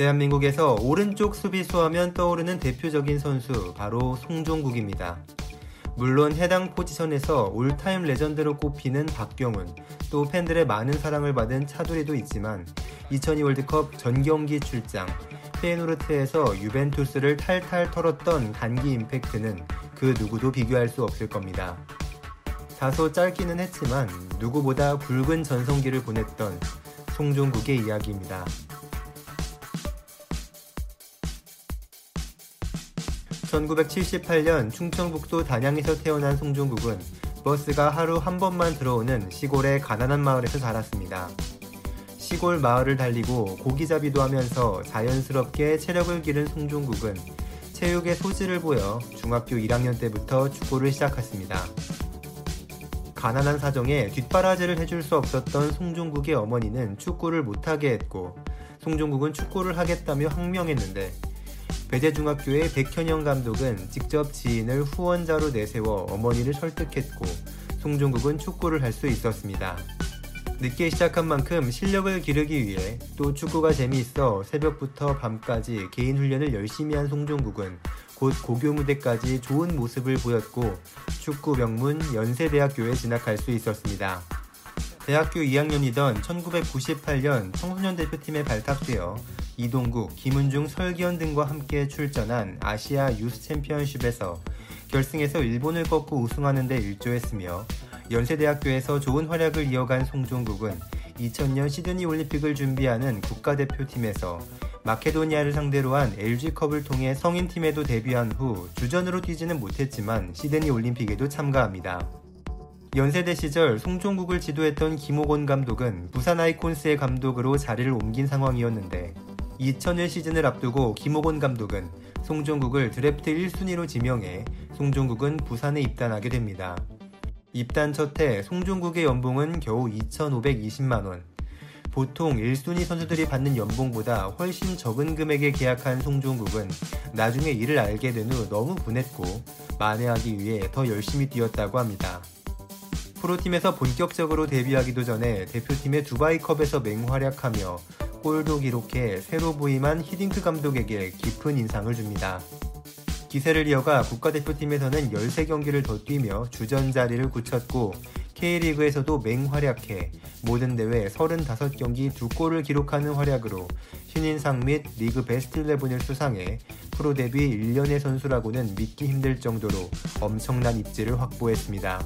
대한민국에서 오른쪽 수비수 하면 떠오르는 대표적인 선수 바로 송종국입니다. 물론 해당 포지션에서 올타임 레전드로 꼽히는 박경훈, 또 팬들의 많은 사랑을 받은 차두리도 있지만 2002 월드컵 전경기 출장, 페노르트에서 유벤투스를 탈탈 털었던 단기 임팩트는 그 누구도 비교할 수 없을 겁니다. 다소 짧기는 했지만 누구보다 굵은 전성기를 보냈던 송종국의 이야기입니다. 1978년 충청북도 단양에서 태어난 송종국은 버스가 하루 한 번만 들어오는 시골의 가난한 마을에서 자랐습니다. 시골 마을을 달리고 고기잡이도 하면서 자연스럽게 체력을 기른 송종국은 체육의 소질을 보여 중학교 1학년 때부터 축구를 시작했습니다. 가난한 사정에 뒷바라지를 해줄 수 없었던 송종국의 어머니는 축구를 못하게 했고 송종국은 축구를 하겠다며 항명했는데 배재중학교의 백현영 감독은 직접 지인을 후원자로 내세워 어머니를 설득했고 송종국은 축구를 할 수 있었습니다. 늦게 시작한 만큼 실력을 기르기 위해 또 축구가 재미있어 새벽부터 밤까지 개인 훈련을 열심히 한 송종국은 곧 고교 무대까지 좋은 모습을 보였고 축구 명문 연세대학교에 진학할 수 있었습니다. 대학교 2학년이던 1998년 청소년 대표팀에 발탁되어 이동국, 김은중, 설기현 등과 함께 출전한 아시아 유스 챔피언십에서 결승에서 일본을 꺾고 우승하는 데 일조했으며 연세대학교에서 좋은 활약을 이어간 송종국은 2000년 시드니 올림픽을 준비하는 국가대표팀에서 마케도니아를 상대로 한 LG컵을 통해 성인팀에도 데뷔한 후 주전으로 뛰지는 못했지만 시드니 올림픽에도 참가합니다. 연세대 시절 송종국을 지도했던 김호곤 감독은 부산 아이콘스의 감독으로 자리를 옮긴 상황이었는데 2000년 시즌을 앞두고 김호곤 감독은 송종국을 드래프트 1순위로 지명해 송종국은 부산에 입단하게 됩니다. 입단 첫 해 송종국의 연봉은 겨우 2,520만원. 보통 1순위 선수들이 받는 연봉보다 훨씬 적은 금액에 계약한 송종국은 나중에 이를 알게 된 후 너무 분했고 만회하기 위해 더 열심히 뛰었다고 합니다. 프로팀에서 본격적으로 데뷔하기도 전에 대표팀의 두바이컵에서 맹활약하며 골도 기록해 새로 부임한 히딩크 감독에게 깊은 인상을 줍니다. 기세를 이어가 국가대표팀에서는 13경기를 더 뛰며 주전 자리를 굳혔고 K리그에서도 맹활약해 모든 대회 35경기 2골을 기록하는 활약으로 신인상 및 리그 베스트 11을 수상해 프로 데뷔 1년의 선수라고는 믿기 힘들 정도로 엄청난 입지를 확보했습니다.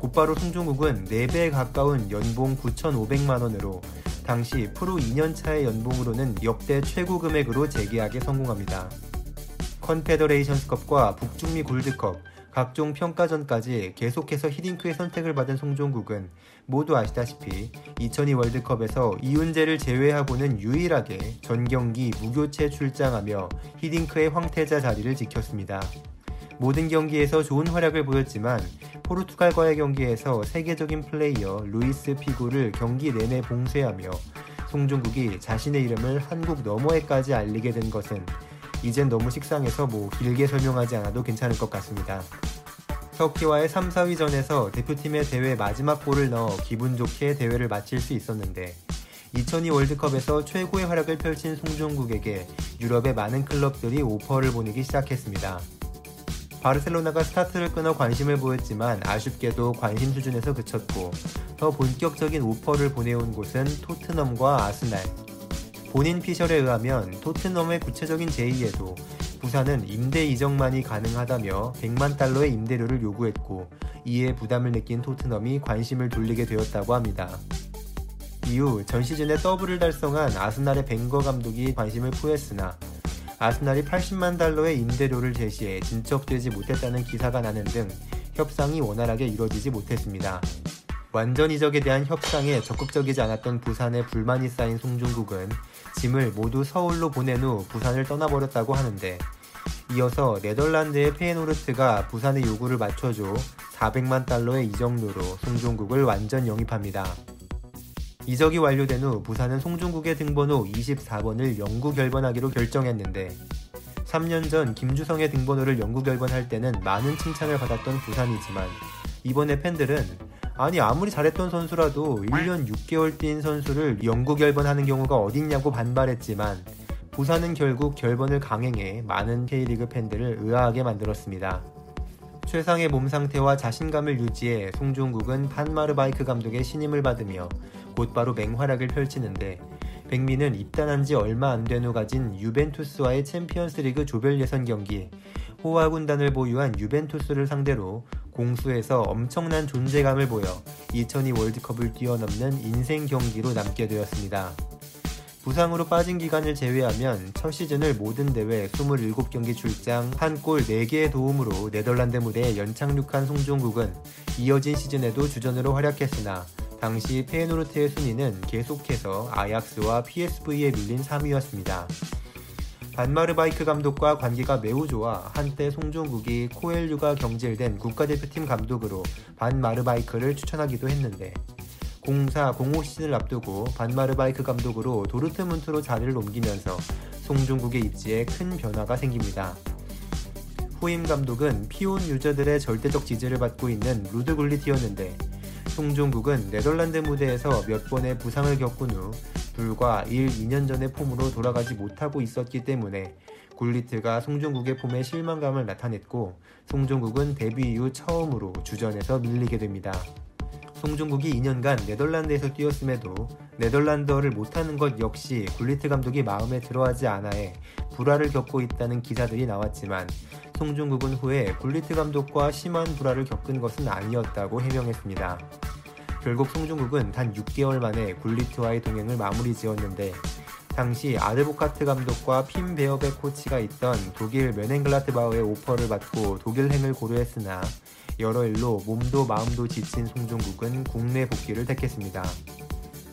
곧바로 송종국은 4배에 가까운 연봉 9,500만원으로 당시 프로 2년차의 연봉으로는 역대 최고 금액으로 재계약에 성공합니다. 컨페더레이션스컵과 북중미 골드컵, 각종 평가전까지 계속해서 히딩크의 선택을 받은 송종국은 모두 아시다시피 2002 월드컵에서 이운재를 제외하고는 유일하게 전 경기 무교체 출장하며 히딩크의 황태자 자리를 지켰습니다. 모든 경기에서 좋은 활약을 보였지만 포르투갈과의 경기에서 세계적인 플레이어 루이스 피구를 경기 내내 봉쇄하며 송종국이 자신의 이름을 한국 너머에까지 알리게 된 것은 이젠 너무 식상해서 뭐 길게 설명하지 않아도 괜찮을 것 같습니다. 터키와의 3, 4위전에서 대표팀의 대회 마지막 골을 넣어 기분 좋게 대회를 마칠 수 있었는데 2002 월드컵에서 최고의 활약을 펼친 송종국에게 유럽의 많은 클럽들이 오퍼를 보내기 시작했습니다. 바르셀로나가 스타트를 끊어 관심을 보였지만 아쉽게도 관심 수준에서 그쳤고 더 본격적인 오퍼를 보내온 곳은 토트넘과 아스날. 본인 피셜에 의하면 토트넘의 구체적인 제의에도 부산은 임대 이적만이 가능하다며 100만 달러의 임대료를 요구했고 이에 부담을 느낀 토트넘이 관심을 돌리게 되었다고 합니다. 이후 전 시즌에 더블을 달성한 아스날의 벵거 감독이 관심을 포했으나 아스날이 80만 달러의 임대료를 제시해 진척되지 못했다는 기사가 나는 등 협상이 원활하게 이루어지지 못했습니다. 완전 이적에 대한 협상에 적극적이지 않았던 부산에 불만이 쌓인 송중국은 짐을 모두 서울로 보낸 후 부산을 떠나버렸다고 하는데 이어서 네덜란드의 페노르트가 부산의 요구를 맞춰줘 400만 달러의 이적료로 송중국을 완전 영입합니다. 이적이 완료된 후 부산은 송중국의 등번호 24번을 영구 결번하기로 결정했는데 3년 전 김주성의 등번호를 영구 결번할 때는 많은 칭찬을 받았던 부산이지만 이번에 팬들은 아니 아무리 잘했던 선수라도 1년 6개월 뛴 선수를 영구 결번하는 경우가 어딨냐고 반발했지만 부산은 결국 결번을 강행해 많은 K리그 팬들을 의아하게 만들었습니다. 최상의 몸 상태와 자신감을 유지해 송종국은 판마르바이크 감독의 신임을 받으며 곧바로 맹활약을 펼치는데 백미는 입단한 지 얼마 안 된 후 가진 유벤투스와의 챔피언스리그 조별 예선 경기 호화 군단을 보유한 유벤투스를 상대로 공수에서 엄청난 존재감을 보여 2002 월드컵을 뛰어넘는 인생 경기로 남게 되었습니다. 부상으로 빠진 기간을 제외하면 첫 시즌을 모든 대회 27경기 출장, 한 골 4개의 도움으로 네덜란드 무대에 연착륙한 송종국은 이어진 시즌에도 주전으로 활약했으나 당시 페에노르트의 순위는 계속해서 아약스와 PSV에 밀린 3위였습니다. 반마르바이크 감독과 관계가 매우 좋아 한때 송종국이 코엘류가 경질된 국가대표팀 감독으로 반마르바이크를 추천하기도 했는데 04-05 시즌을 앞두고 반마르바이크 감독으로 도르트문트로 자리를 옮기면서 송종국의 입지에 큰 변화가 생깁니다. 후임 감독은 피온 유저들의 절대적 지지를 받고 있는 루드 굴리티였는데 송종국은 네덜란드 무대에서 몇 번의 부상을 겪은 후 불과 1, 2년 전의 폼으로 돌아가지 못하고 있었기 때문에 굴리트가 송종국의 폼에 실망감을 나타냈고 송종국은 데뷔 이후 처음으로 주전에서 밀리게 됩니다. 송중국이 2년간 네덜란드에서 뛰었음에도 네덜란드어를 못하는 것 역시 굴리트 감독이 마음에 들어하지 않아 해 불화를 겪고 있다는 기사들이 나왔지만 송중국은 후에 굴리트 감독과 심한 불화를 겪은 것은 아니었다고 해명했습니다. 결국 송중국은 단 6개월 만에 굴리트와의 동행을 마무리 지었는데 당시 아드보카트 감독과 핀 베어백 코치가 있던 독일 메넨글라트바우의 오퍼를 받고 독일행을 고려했으나 여러 일로 몸도 마음도 지친 송종국은 국내 복귀를 택했습니다.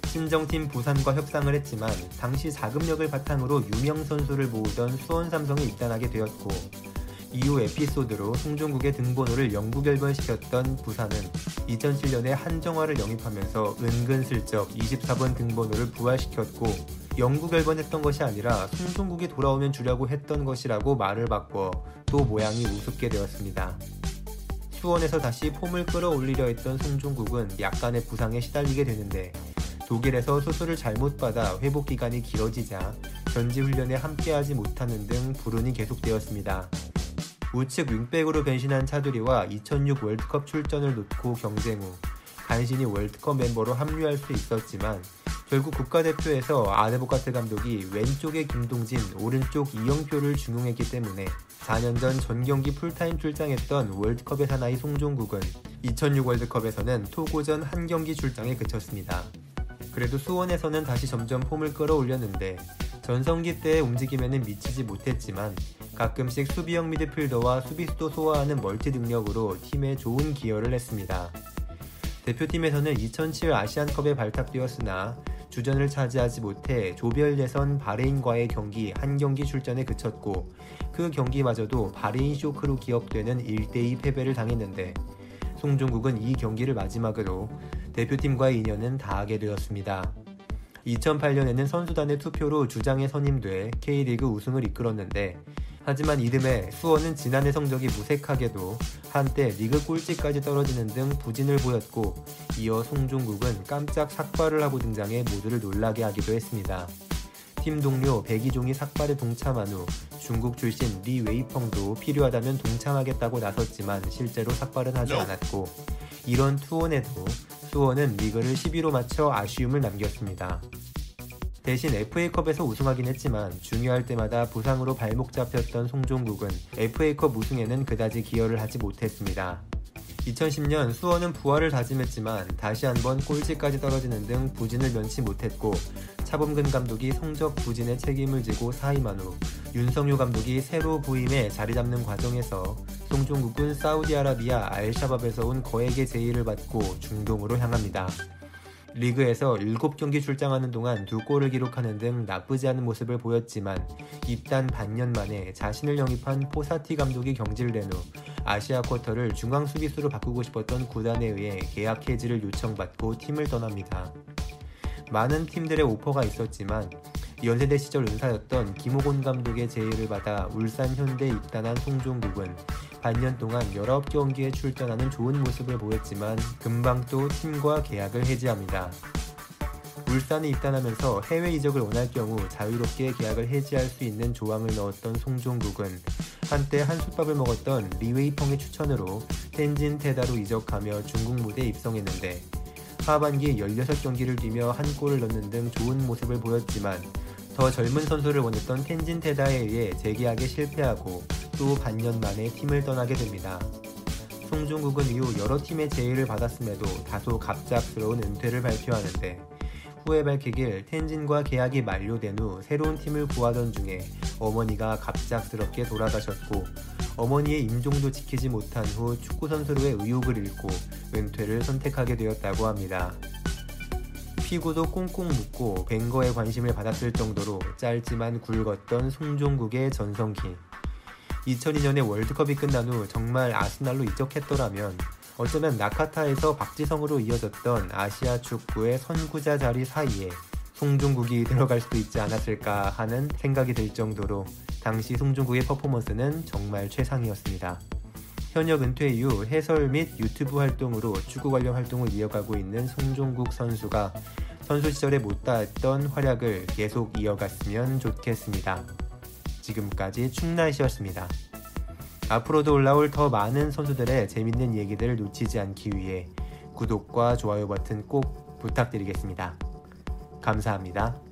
친정팀 부산과 협상을 했지만 당시 자금력을 바탕으로 유명 선수를 모으던 수원 삼성에 입단하게 되었고 이후 에피소드로 송종국의 등번호를 영구 결번시켰던 부산은 2007년에 한정화를 영입하면서 은근슬쩍 24번 등번호를 부활시켰고 영구 결번했던 것이 아니라 송종국이 돌아오면 주려고 했던 것이라고 말을 바꿔 또 모양이 우습게 되었습니다. 수원에서 다시 폼을 끌어올리려 했던 송종국은 약간의 부상에 시달리게 되는데 독일에서 수술을 잘못 받아 회복 기간이 길어지자 전지 훈련에 함께하지 못하는 등 불운이 계속되었습니다. 우측 윙백으로 변신한 차두리와 2006 월드컵 출전을 놓고 경쟁 후 간신히 월드컵 멤버로 합류할 수 있었지만 결국 국가대표에서 아네보카트 감독이 왼쪽에 김동진, 오른쪽 이영표를 중용했기 때문에 4년 전 전경기 풀타임 출장했던 월드컵의 사나이 송종국은 2006 월드컵에서는 토고전 한 경기 출장에 그쳤습니다. 그래도 수원에서는 다시 점점 폼을 끌어올렸는데 전성기 때의 움직임에는 미치지 못했지만 가끔씩 수비형 미드필더와 수비수도 소화하는 멀티 능력으로 팀에 좋은 기여를 했습니다. 대표팀에서는 2007 아시안컵에 발탁되었으나 주전을 차지하지 못해 조별 예선 바레인과의 경기 한 경기 출전에 그쳤고 그 경기마저도 바레인 쇼크로 기억되는 1대2 패배를 당했는데 송종국은 이 경기를 마지막으로 대표팀과의 인연은 다하게 되었습니다. 2008년에는 선수단의 투표로 주장에 선임돼 K리그 우승을 이끌었는데 하지만 이듬해 수원은 지난해 성적이 무색하게도 한때 리그 꼴찌까지 떨어지는 등 부진을 보였고 이어 송종국은 깜짝 삭발을 하고 등장해 모두를 놀라게 하기도 했습니다. 팀 동료 배기종이 삭발에 동참한 후 중국 출신 리 웨이펑도 필요하다면 동참하겠다고 나섰지만 실제로 삭발은 하지 않았고 이런 투혼에도 수원은 리그를 10위로 맞춰 아쉬움을 남겼습니다. 대신 FA컵에서 우승하긴 했지만 중요할 때마다 부상으로 발목 잡혔던 송종국은 FA컵 우승에는 그다지 기여를 하지 못했습니다. 2010년 수원은 부활을 다짐했지만 다시 한번 꼴찌까지 떨어지는 등 부진을 면치 못했고 차범근 감독이 성적 부진에 책임을 지고 사임한 후 윤성유 감독이 새로 부임해 자리 잡는 과정에서 송종국은 사우디아라비아 알샤밥에서 온 거액의 제의를 받고 중동으로 향합니다. 리그에서 7경기 출장하는 동안 두 골을 기록하는 등 나쁘지 않은 모습을 보였지만 입단 반년 만에 자신을 영입한 포사티 감독이 경질된 후 아시아 쿼터를 중앙 수비수로 바꾸고 싶었던 구단에 의해 계약 해지를 요청받고 팀을 떠납니다. 많은 팀들의 오퍼가 있었지만 연세대 시절 은사였던 김호곤 감독의 제의를 받아 울산 현대에 입단한 송종국은 반년 동안 19경기에 출전하는 좋은 모습을 보였지만 금방 또 팀과 계약을 해지합니다. 울산에 입단하면서 해외 이적을 원할 경우 자유롭게 계약을 해지할 수 있는 조항을 넣었던 송종국은 한때 한솥밥을 먹었던 리웨이펑의 추천으로 텐진 테다로 이적하며 중국 무대에 입성했는데 하반기 16경기를 뛰며 한 골을 넣는 등 좋은 모습을 보였지만 더 젊은 선수를 원했던 텐진 테다에 의해 재계약에 실패하고 또 반년 만에 팀을 떠나게 됩니다. 송중국은 이후 여러 팀의 제의를 받았음에도 다소 갑작스러운 은퇴를 발표하는데 후에 밝히길 텐진과 계약이 만료된 후 새로운 팀을 구하던 중에 어머니가 갑작스럽게 돌아가셨고 어머니의 임종도 지키지 못한 후 축구선수로의 의욕을 잃고 은퇴를 선택하게 되었다고 합니다. 피구도 꽁꽁 묶고 뱅거에 관심을 받았을 정도로 짧지만 굵었던 송종국의 전성기. 2002년에 월드컵이 끝난 후 정말 아스날로 이적했더라면 어쩌면 나카타에서 박지성으로 이어졌던 아시아 축구의 선구자 자리 사이에 송중국이 들어갈 수도 있지 않았을까 하는 생각이 들 정도로 당시 송중국의 퍼포먼스는 정말 최상이었습니다. 현역 은퇴 이후 해설 및 유튜브 활동으로 축구 관련 활동을 이어가고 있는 송종국 선수가 선수 시절에 못다했던 활약을 계속 이어갔으면 좋겠습니다. 지금까지 충날씨였습니다. 앞으로도 올라올 더 많은 선수들의 재밌는 얘기들을 놓치지 않기 위해 구독과 좋아요 버튼 꼭 부탁드리겠습니다. 감사합니다.